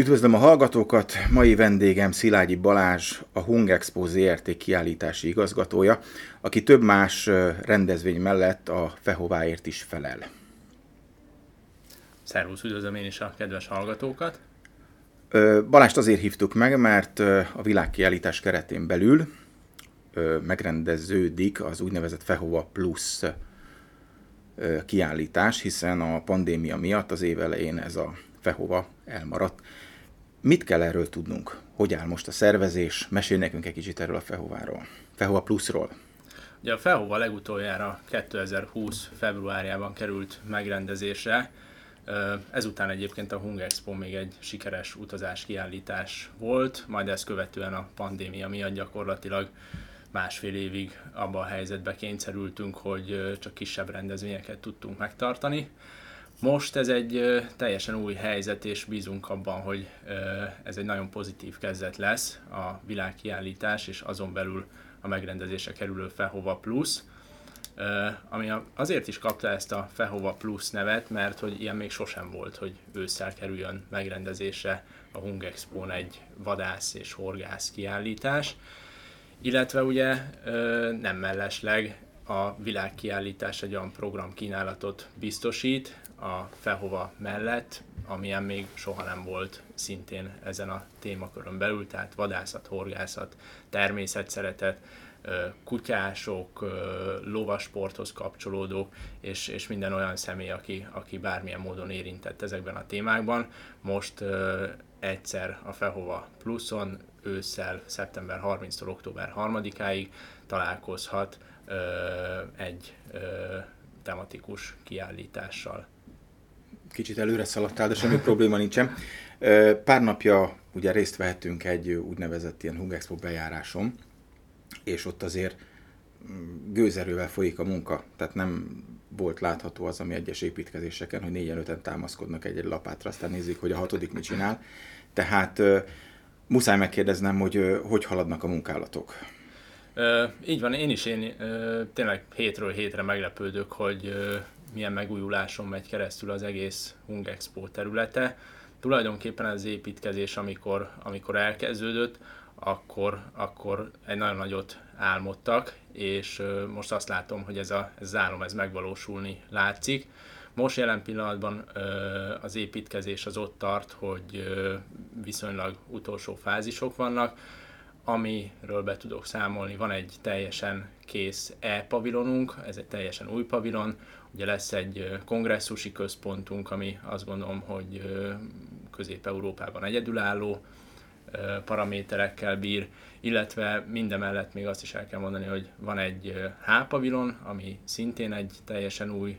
Üdvözlöm a hallgatókat! Mai vendégem Szilágyi Balázs, a Hung Expo ZRT kiállítási igazgatója, aki több más rendezvény mellett a Fehováért is felel. Szervusz, üdvözlöm én is a kedves hallgatókat! Balást azért hívtuk meg, mert a világkiállítás keretén belül megrendeződik az úgynevezett Fehova Plus kiállítás, hiszen a pandémia miatt az év elején ez a Fehova elmaradt. Mit kell erről tudnunk? Hogy áll most a szervezés? Mesélj nekünk egy kicsit erről a Fehováról. Fehova Plusról. Ugye a Fehova legutoljára 2020. februárjában került megrendezésre. Ezután egyébként a Hung Expo még egy sikeres utazás kiállítás volt, majd ezt követően a pandémia miatt gyakorlatilag másfél évig abban a helyzetbe kényszerültünk, hogy csak kisebb rendezvényeket tudtunk megtartani. Most ez egy teljesen új helyzet, és bízunk abban, hogy ez egy nagyon pozitív kezdet lesz a világkiállítás, és azon belül a megrendezése kerülő Fehova Plus, ami azért is kapta ezt a Fehova Plus nevet, mert hogy ilyen még sosem volt, hogy ősszel kerüljön megrendezésre a Hung expo egy vadász és horgász kiállítás, illetve ugye nem mellesleg a világkiállítás egy olyan programkínálatot biztosít, a Fehova mellett, amilyen még soha nem volt szintén ezen a témakörön belül, tehát vadászat, horgászat, természetszeretet, kutyások, lovasporthoz kapcsolódók, és, és minden olyan személy, aki, aki bármilyen módon érintett ezekben a témákban. Most egyszer a Fehova pluszon, ősszel, szeptember 30-tól október 3-áig találkozhat egy tematikus kiállítással kicsit előre szaladtál, de semmi probléma nincsen. Pár napja ugye részt vehetünk egy úgynevezett ilyen Hung Expo bejáráson, és ott azért mm, gőzerővel folyik a munka, tehát nem volt látható az, ami egyes építkezéseken, hogy négyen öten támaszkodnak egy-egy lapátra, aztán nézik, hogy a hatodik mit csinál. Tehát muszáj megkérdeznem, hogy hogy haladnak a munkálatok. Ö, így van, én is én ö, tényleg hétről hétre meglepődök, hogy ö, milyen megújuláson megy keresztül az egész Hung Expo területe. Tulajdonképpen az építkezés, amikor, amikor elkezdődött, akkor, akkor egy nagyon nagyot álmodtak, és most azt látom, hogy ez, a, ez az ez megvalósulni látszik. Most jelen pillanatban az építkezés az ott tart, hogy viszonylag utolsó fázisok vannak, amiről be tudok számolni, van egy teljesen kész E-pavilonunk, ez egy teljesen új pavilon, ugye lesz egy kongresszusi központunk, ami azt gondolom, hogy Közép-Európában egyedülálló paraméterekkel bír, illetve mindemellett még azt is el kell mondani, hogy van egy H-pavilon, ami szintén egy teljesen új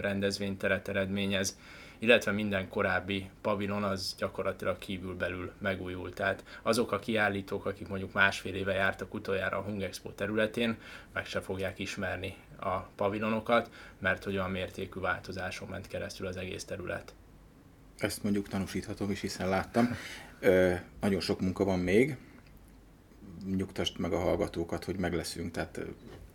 rendezvényteret eredményez, illetve minden korábbi pavilon az gyakorlatilag kívülbelül megújult. Tehát azok a kiállítók, akik mondjuk másfél éve jártak utoljára a Hung Expo területén, meg se fogják ismerni a pavilonokat, mert hogy olyan mértékű változáson ment keresztül az egész terület. Ezt mondjuk tanúsíthatom is, hiszen láttam. Ö, nagyon sok munka van még. Nyugtasd meg a hallgatókat, hogy meg leszünk, tehát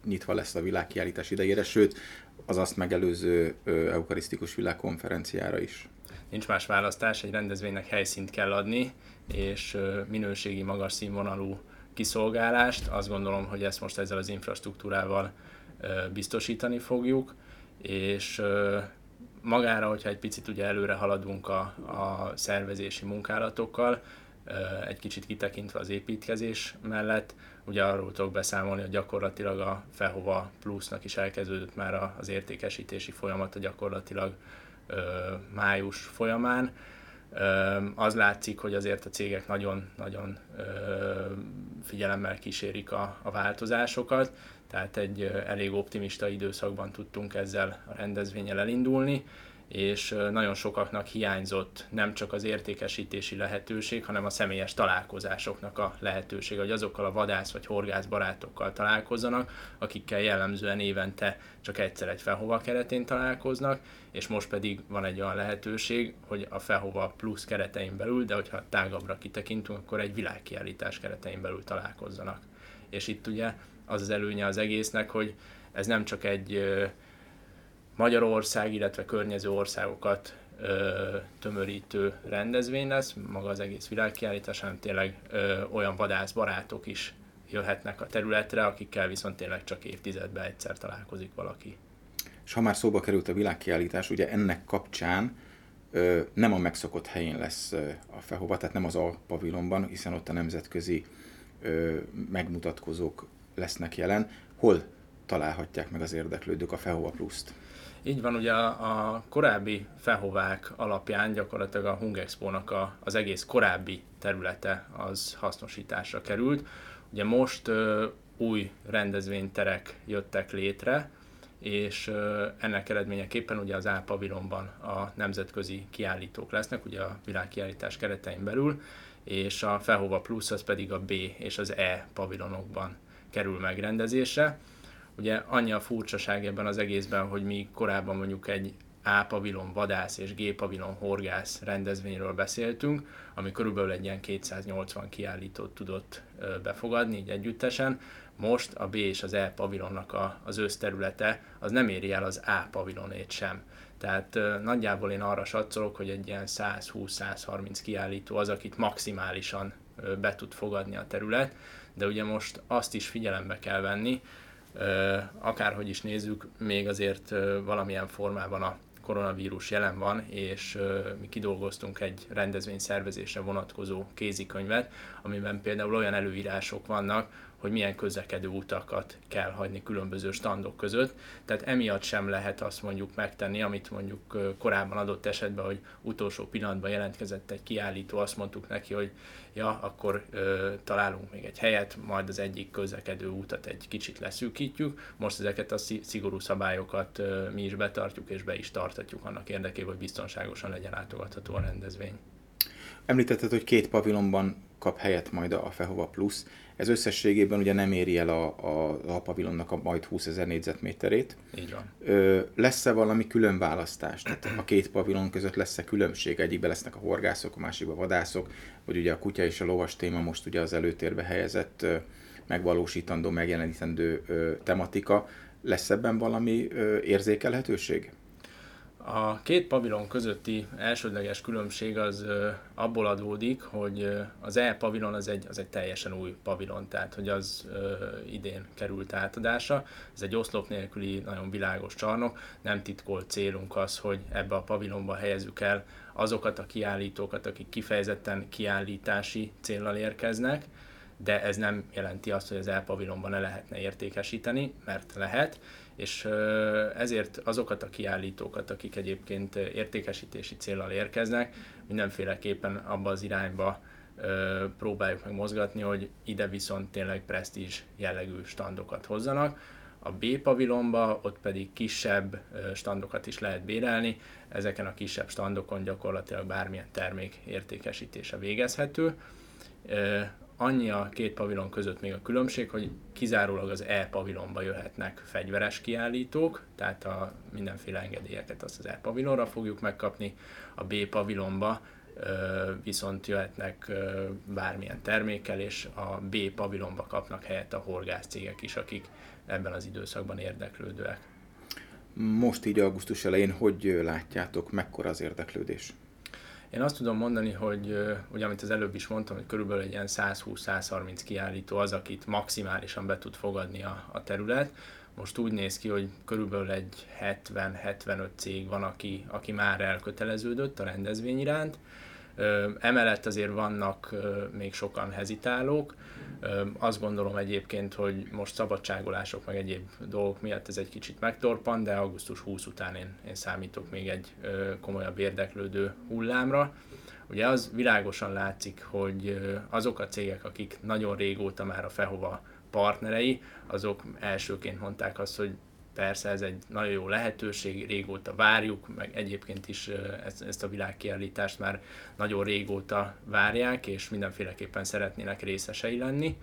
nyitva lesz a világkiállítás idejére, sőt, az azt megelőző eukarisztikus világkonferenciára is. Nincs más választás, egy rendezvénynek helyszínt kell adni, és minőségi, magas színvonalú kiszolgálást. Azt gondolom, hogy ezt most ezzel az infrastruktúrával biztosítani fogjuk, és magára, hogyha egy picit ugye előre haladunk a, a szervezési munkálatokkal, egy kicsit kitekintve az építkezés mellett, ugye arról tudok beszámolni, hogy gyakorlatilag a Fehova Plusnak is elkezdődött már az értékesítési folyamata gyakorlatilag május folyamán. Az látszik, hogy azért a cégek nagyon-nagyon figyelemmel kísérik a, a változásokat, tehát egy elég optimista időszakban tudtunk ezzel a rendezvényel elindulni, és nagyon sokaknak hiányzott nem csak az értékesítési lehetőség, hanem a személyes találkozásoknak a lehetőség, hogy azokkal a vadász vagy horgász barátokkal találkozzanak, akikkel jellemzően évente csak egyszer egy felhova keretén találkoznak, és most pedig van egy olyan lehetőség, hogy a felhova plusz keretein belül, de hogyha tágabbra kitekintünk, akkor egy világkiállítás keretein belül találkozzanak. És itt ugye az az előnye az egésznek, hogy ez nem csak egy Magyarország, illetve környező országokat tömörítő rendezvény lesz, maga az egész világkiállítás, hanem tényleg ö, olyan vadászbarátok is jöhetnek a területre, akikkel viszont tényleg csak évtizedben egyszer találkozik valaki. És ha már szóba került a világkiállítás, ugye ennek kapcsán ö, nem a megszokott helyén lesz ö, a Fehova, tehát nem az A pavilonban, hiszen ott a nemzetközi ö, megmutatkozók lesznek jelen. Hol találhatják meg az érdeklődők a Fehova Plus-t? Így van, ugye a, a korábbi fehovák alapján gyakorlatilag a Hungexpo-nak a, az egész korábbi területe az hasznosításra került. Ugye most ö, új rendezvényterek jöttek létre, és ö, ennek eredményeképpen ugye az A pavilonban a nemzetközi kiállítók lesznek, ugye a világkiállítás keretein belül, és a Fehova Plus az pedig a B és az E pavilonokban kerül megrendezésre. Ugye annyi a furcsaság ebben az egészben, hogy mi korábban mondjuk egy A pavilon vadász és G pavilon horgász rendezvényről beszéltünk, ami körülbelül egy ilyen 280 kiállítót tudott befogadni így együttesen. Most a B és az E pavilonnak a, az összterülete az nem éri el az A pavilonét sem. Tehát nagyjából én arra satszolok, hogy egy ilyen 120-130 kiállító az, akit maximálisan be tud fogadni a terület, de ugye most azt is figyelembe kell venni, akárhogy is nézzük, még azért valamilyen formában a koronavírus jelen van, és mi kidolgoztunk egy rendezvény szervezésre vonatkozó kézikönyvet, amiben például olyan előírások vannak, hogy milyen közlekedő utakat kell hagyni különböző standok között. Tehát emiatt sem lehet azt mondjuk megtenni, amit mondjuk korábban adott esetben, hogy utolsó pillanatban jelentkezett egy kiállító, azt mondtuk neki, hogy ja, akkor ö, találunk még egy helyet, majd az egyik közlekedő útat egy kicsit leszűkítjük. Most ezeket a szigorú szabályokat ö, mi is betartjuk és be is tartatjuk annak érdekében, hogy biztonságosan legyen látogatható a rendezvény. Említetted, hogy két pavilonban kap helyet majd a Fehova Plus. Ez összességében ugye nem éri el a, a, a pavilonnak a majd 20 ezer négyzetméterét. Így van. Ö, lesz-e valami külön választás? Tehát a két pavilon között lesz-e különbség? Egyikben lesznek a horgászok, a másikban a vadászok, vagy ugye a kutya és a lovas téma most ugye az előtérbe helyezett megvalósítandó, megjelenítendő ö, tematika. Lesz ebben valami ö, érzékelhetőség? A két pavilon közötti elsődleges különbség az abból adódik, hogy az E pavilon az egy, az egy teljesen új pavilon, tehát hogy az idén került átadásra. Ez egy oszlop nélküli nagyon világos csarnok, nem titkolt célunk az, hogy ebbe a pavilonba helyezzük el azokat a kiállítókat, akik kifejezetten kiállítási célral érkeznek, de ez nem jelenti azt, hogy az E pavilonban ne lehetne értékesíteni, mert lehet, és ezért azokat a kiállítókat, akik egyébként értékesítési célral érkeznek, mindenféleképpen abba az irányba próbáljuk meg mozgatni, hogy ide viszont tényleg presztízs jellegű standokat hozzanak. A B pavilonba ott pedig kisebb standokat is lehet bérelni, ezeken a kisebb standokon gyakorlatilag bármilyen termék értékesítése végezhető annyi a két pavilon között még a különbség, hogy kizárólag az E pavilonba jöhetnek fegyveres kiállítók, tehát a mindenféle engedélyeket azt az E pavilonra fogjuk megkapni, a B pavilonba viszont jöhetnek bármilyen termékkel, és a B pavilonba kapnak helyet a horgász cégek is, akik ebben az időszakban érdeklődőek. Most így augusztus elején hogy látjátok, mekkora az érdeklődés? Én azt tudom mondani, hogy ugye amit az előbb is mondtam, hogy körülbelül egy ilyen 120-130 kiállító az, akit maximálisan be tud fogadni a, a terület. Most úgy néz ki, hogy körülbelül egy 70-75 cég van, aki, aki már elköteleződött a rendezvény iránt. Emellett azért vannak még sokan hezitálók. Azt gondolom egyébként, hogy most szabadságolások meg egyéb dolgok miatt ez egy kicsit megtorpan, de augusztus 20 után én, én számítok még egy komolyabb érdeklődő hullámra. Ugye az világosan látszik, hogy azok a cégek, akik nagyon régóta már a Fehova partnerei, azok elsőként mondták azt, hogy persze ez egy nagyon jó lehetőség, régóta várjuk, meg egyébként is ezt, ezt a világkiállítást már nagyon régóta várják, és mindenféleképpen szeretnének részesei lenni.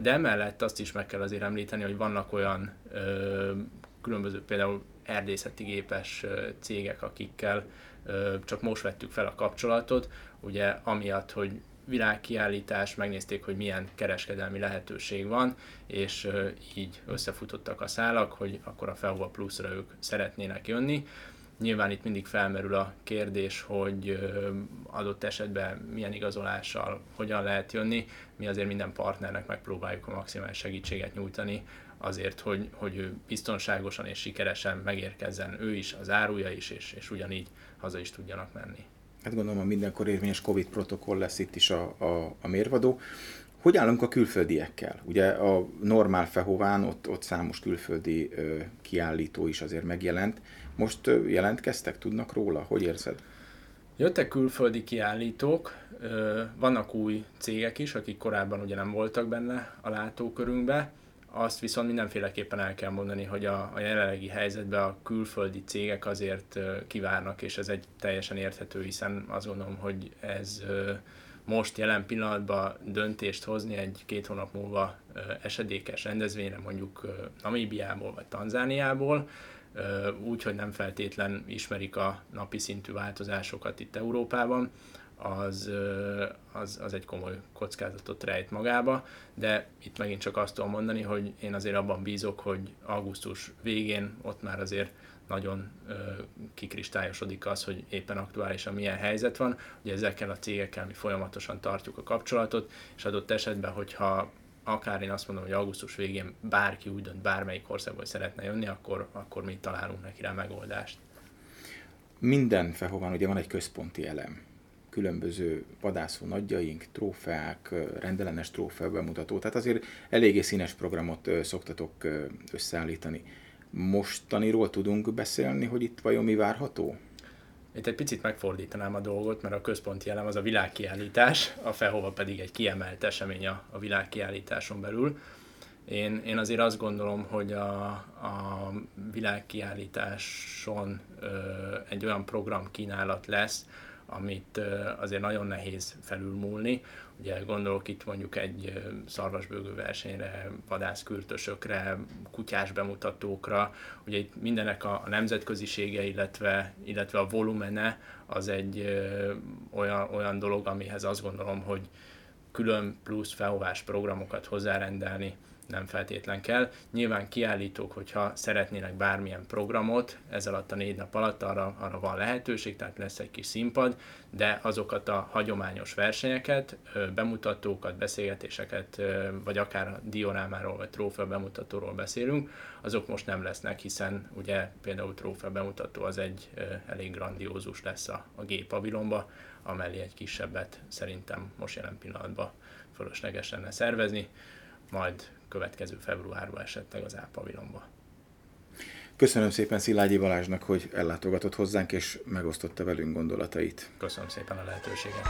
De emellett azt is meg kell azért említeni, hogy vannak olyan különböző például erdészeti gépes cégek, akikkel csak most vettük fel a kapcsolatot, ugye amiatt, hogy világkiállítás, megnézték, hogy milyen kereskedelmi lehetőség van, és így összefutottak a szálak, hogy akkor a Felhova Plus-ra ők szeretnének jönni. Nyilván itt mindig felmerül a kérdés, hogy adott esetben milyen igazolással hogyan lehet jönni. Mi azért minden partnernek megpróbáljuk a maximális segítséget nyújtani, azért, hogy, hogy ő biztonságosan és sikeresen megérkezzen ő is, az áruja is, és, és ugyanígy haza is tudjanak menni. Hát gondolom a mindenkor érvényes Covid protokoll lesz itt is a, a, a mérvadó. Hogy állunk a külföldiekkel? Ugye a normál Fehován ott, ott számos külföldi ö, kiállító is azért megjelent. Most ö, jelentkeztek, tudnak róla? Hogy érzed? Jöttek külföldi kiállítók, ö, vannak új cégek is, akik korábban ugye nem voltak benne a látókörünkbe. Azt viszont mindenféleképpen el kell mondani, hogy a, a jelenlegi helyzetben a külföldi cégek azért kivárnak, és ez egy teljesen érthető, hiszen azt gondolom, hogy ez most jelen pillanatban döntést hozni egy két hónap múlva esedékes rendezvényre, mondjuk Namíbiából vagy Tanzániából, úgy, hogy nem feltétlen ismerik a napi szintű változásokat itt Európában, az, az, az egy komoly kockázatot rejt magába, de itt megint csak azt tudom mondani, hogy én azért abban bízok, hogy augusztus végén ott már azért nagyon ö, kikristályosodik az, hogy éppen aktuálisan milyen helyzet van. Ugye ezekkel a cégekkel mi folyamatosan tartjuk a kapcsolatot, és adott esetben, hogyha akár én azt mondom, hogy augusztus végén bárki úgy dönt bármelyik országból szeretne jönni, akkor, akkor mi találunk neki rá megoldást. Minden fehován ugye van egy központi elem különböző vadászó nagyjaink, trófeák, rendellenes trófea bemutató, tehát azért eléggé színes programot szoktatok összeállítani. Mostaniról tudunk beszélni, hogy itt vajon mi várható? Itt egy picit megfordítanám a dolgot, mert a központi elem az a világkiállítás, a Fehova pedig egy kiemelt esemény a, a világkiállításon belül. Én, én azért azt gondolom, hogy a, a világkiállításon ö, egy olyan programkínálat lesz, amit azért nagyon nehéz felülmúlni. Ugye gondolok itt mondjuk egy szarvasbőgő versenyre, vadászkürtösökre, kutyás bemutatókra, ugye itt mindenek a, nemzetközisége, illetve, illetve a volumene az egy olyan, olyan dolog, amihez azt gondolom, hogy külön plusz felhovás programokat hozzárendelni nem feltétlen kell. Nyilván kiállítók, hogyha szeretnének bármilyen programot, ez alatt a négy nap alatt arra, arra van lehetőség, tehát lesz egy kis színpad, de azokat a hagyományos versenyeket, bemutatókat, beszélgetéseket, vagy akár a diorámáról, vagy trófea bemutatóról beszélünk, azok most nem lesznek, hiszen ugye például trófea bemutató az egy elég grandiózus lesz a, a gépavilonba, amellé egy kisebbet szerintem most jelen pillanatban fölösleges lenne szervezni, majd következő februárban esetleg az Ápavilonba. Köszönöm szépen Szilágyi Balázsnak, hogy ellátogatott hozzánk és megosztotta velünk gondolatait. Köszönöm szépen a lehetőséget.